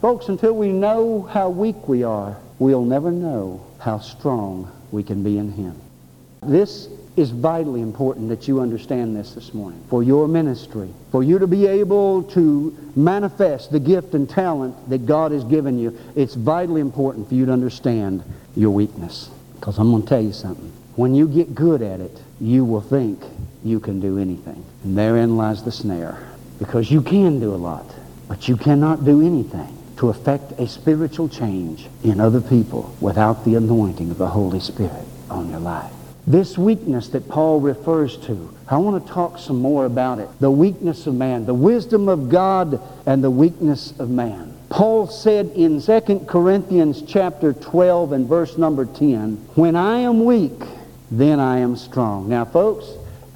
Folks, until we know how weak we are, we'll never know how strong we can be in Him. This is vitally important that you understand this this morning for your ministry, for you to be able to manifest the gift and talent that God has given you. It's vitally important for you to understand your weakness. Because I'm going to tell you something. When you get good at it, you will think you can do anything. And therein lies the snare. Because you can do a lot, but you cannot do anything to affect a spiritual change in other people without the anointing of the Holy Spirit on your life. This weakness that Paul refers to, I want to talk some more about it. The weakness of man, the wisdom of God and the weakness of man. Paul said in 2 Corinthians chapter 12 and verse number 10, When I am weak, then I am strong. Now, folks,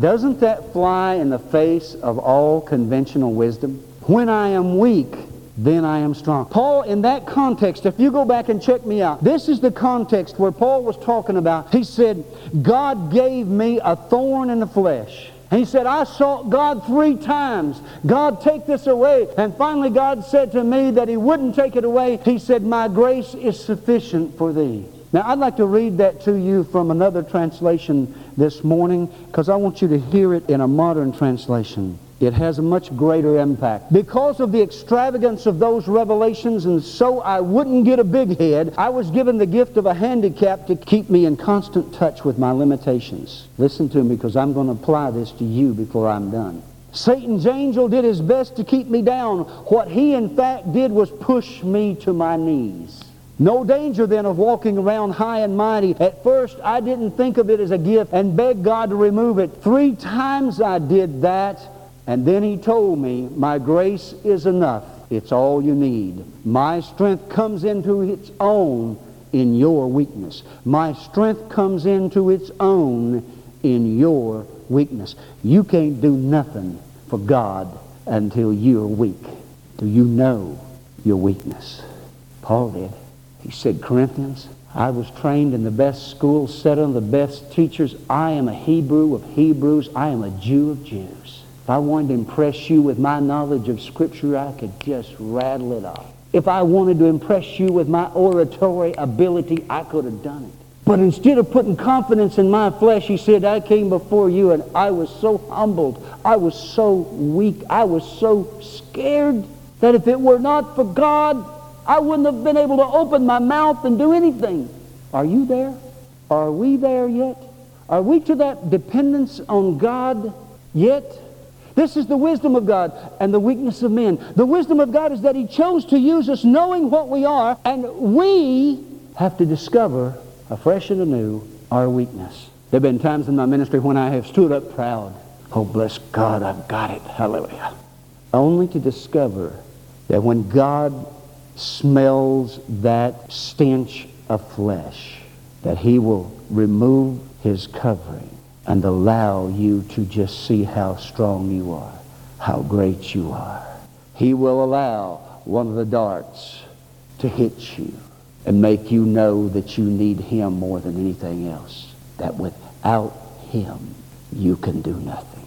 doesn't that fly in the face of all conventional wisdom? When I am weak, then I am strong. Paul, in that context, if you go back and check me out, this is the context where Paul was talking about. He said, God gave me a thorn in the flesh. And he said, I sought God three times. God, take this away. And finally, God said to me that He wouldn't take it away. He said, My grace is sufficient for thee. Now, I'd like to read that to you from another translation this morning because I want you to hear it in a modern translation it has a much greater impact. Because of the extravagance of those revelations, and so I wouldn't get a big head, I was given the gift of a handicap to keep me in constant touch with my limitations. Listen to me because I'm going to apply this to you before I'm done. Satan's angel did his best to keep me down. What he in fact did was push me to my knees. No danger then of walking around high and mighty. At first, I didn't think of it as a gift and begged God to remove it. Three times I did that and then he told me, My grace is enough. It's all you need. My strength comes into its own in your weakness. My strength comes into its own in your weakness. You can't do nothing for God until you're weak. Do you know your weakness? Paul did. He said, Corinthians, I was trained in the best school, set under the best teachers. I am a Hebrew of Hebrews. I am a Jew of Jews. If I wanted to impress you with my knowledge of Scripture, I could just rattle it off. If I wanted to impress you with my oratory ability, I could have done it. But instead of putting confidence in my flesh, he said, I came before you and I was so humbled. I was so weak. I was so scared that if it were not for God, I wouldn't have been able to open my mouth and do anything. Are you there? Are we there yet? Are we to that dependence on God yet? This is the wisdom of God and the weakness of men. The wisdom of God is that He chose to use us knowing what we are, and we have to discover afresh and anew our weakness. There have been times in my ministry when I have stood up proud. Oh, bless God, I've got it. Hallelujah. Only to discover that when God smells that stench of flesh, that He will remove His covering and allow you to just see how strong you are, how great you are. He will allow one of the darts to hit you and make you know that you need him more than anything else, that without him you can do nothing.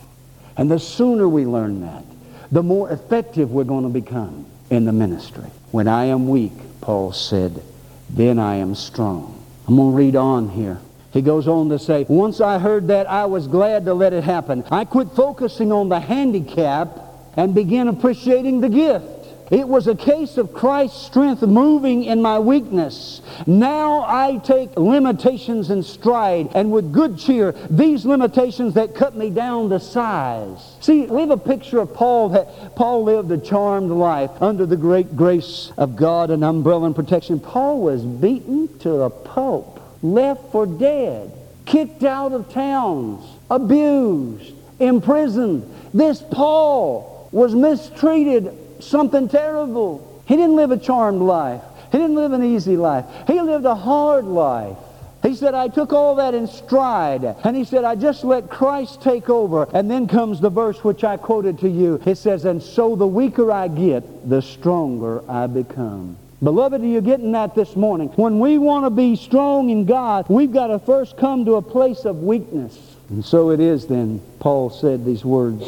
And the sooner we learn that, the more effective we're going to become in the ministry. When I am weak, Paul said, then I am strong. I'm going to read on here. He goes on to say, Once I heard that, I was glad to let it happen. I quit focusing on the handicap and began appreciating the gift. It was a case of Christ's strength moving in my weakness. Now I take limitations in stride and with good cheer, these limitations that cut me down to size. See, we have a picture of Paul that Paul lived a charmed life under the great grace of God and umbrella and protection. Paul was beaten to a pulp left for dead, kicked out of towns, abused, imprisoned. This Paul was mistreated, something terrible. He didn't live a charmed life. He didn't live an easy life. He lived a hard life. He said, I took all that in stride. And he said, I just let Christ take over. And then comes the verse which I quoted to you. It says, And so the weaker I get, the stronger I become. Beloved, are you getting that this morning? When we want to be strong in God, we've got to first come to a place of weakness. And so it is then, Paul said these words,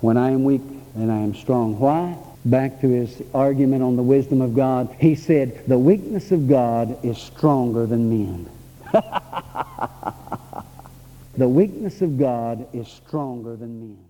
When I am weak, then I am strong. Why? Back to his argument on the wisdom of God, he said, the weakness of God is stronger than men. the weakness of God is stronger than men.